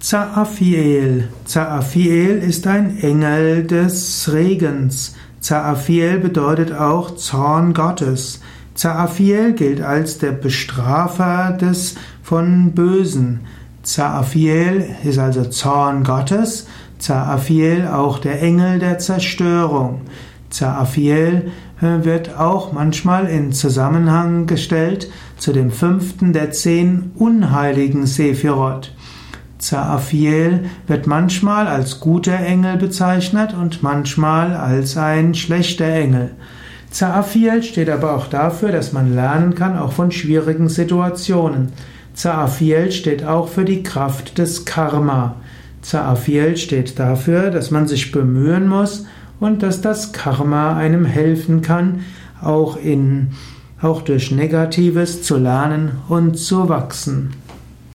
Zaafiel. Zaafiel ist ein Engel des Regens. Zaafiel bedeutet auch Zorn Gottes. Zaafiel gilt als der Bestrafer des von Bösen. Zaafiel ist also Zorn Gottes. Zaafiel auch der Engel der Zerstörung. Zaafiel äh, wird auch manchmal in Zusammenhang gestellt zu dem fünften der zehn unheiligen Sephirot. Zaafiel wird manchmal als guter Engel bezeichnet und manchmal als ein schlechter Engel. Zaafiel steht aber auch dafür, dass man lernen kann, auch von schwierigen Situationen. Zaafiel steht auch für die Kraft des Karma. Zaafiel steht dafür, dass man sich bemühen muss und dass das Karma einem helfen kann, auch in, auch durch Negatives zu lernen und zu wachsen.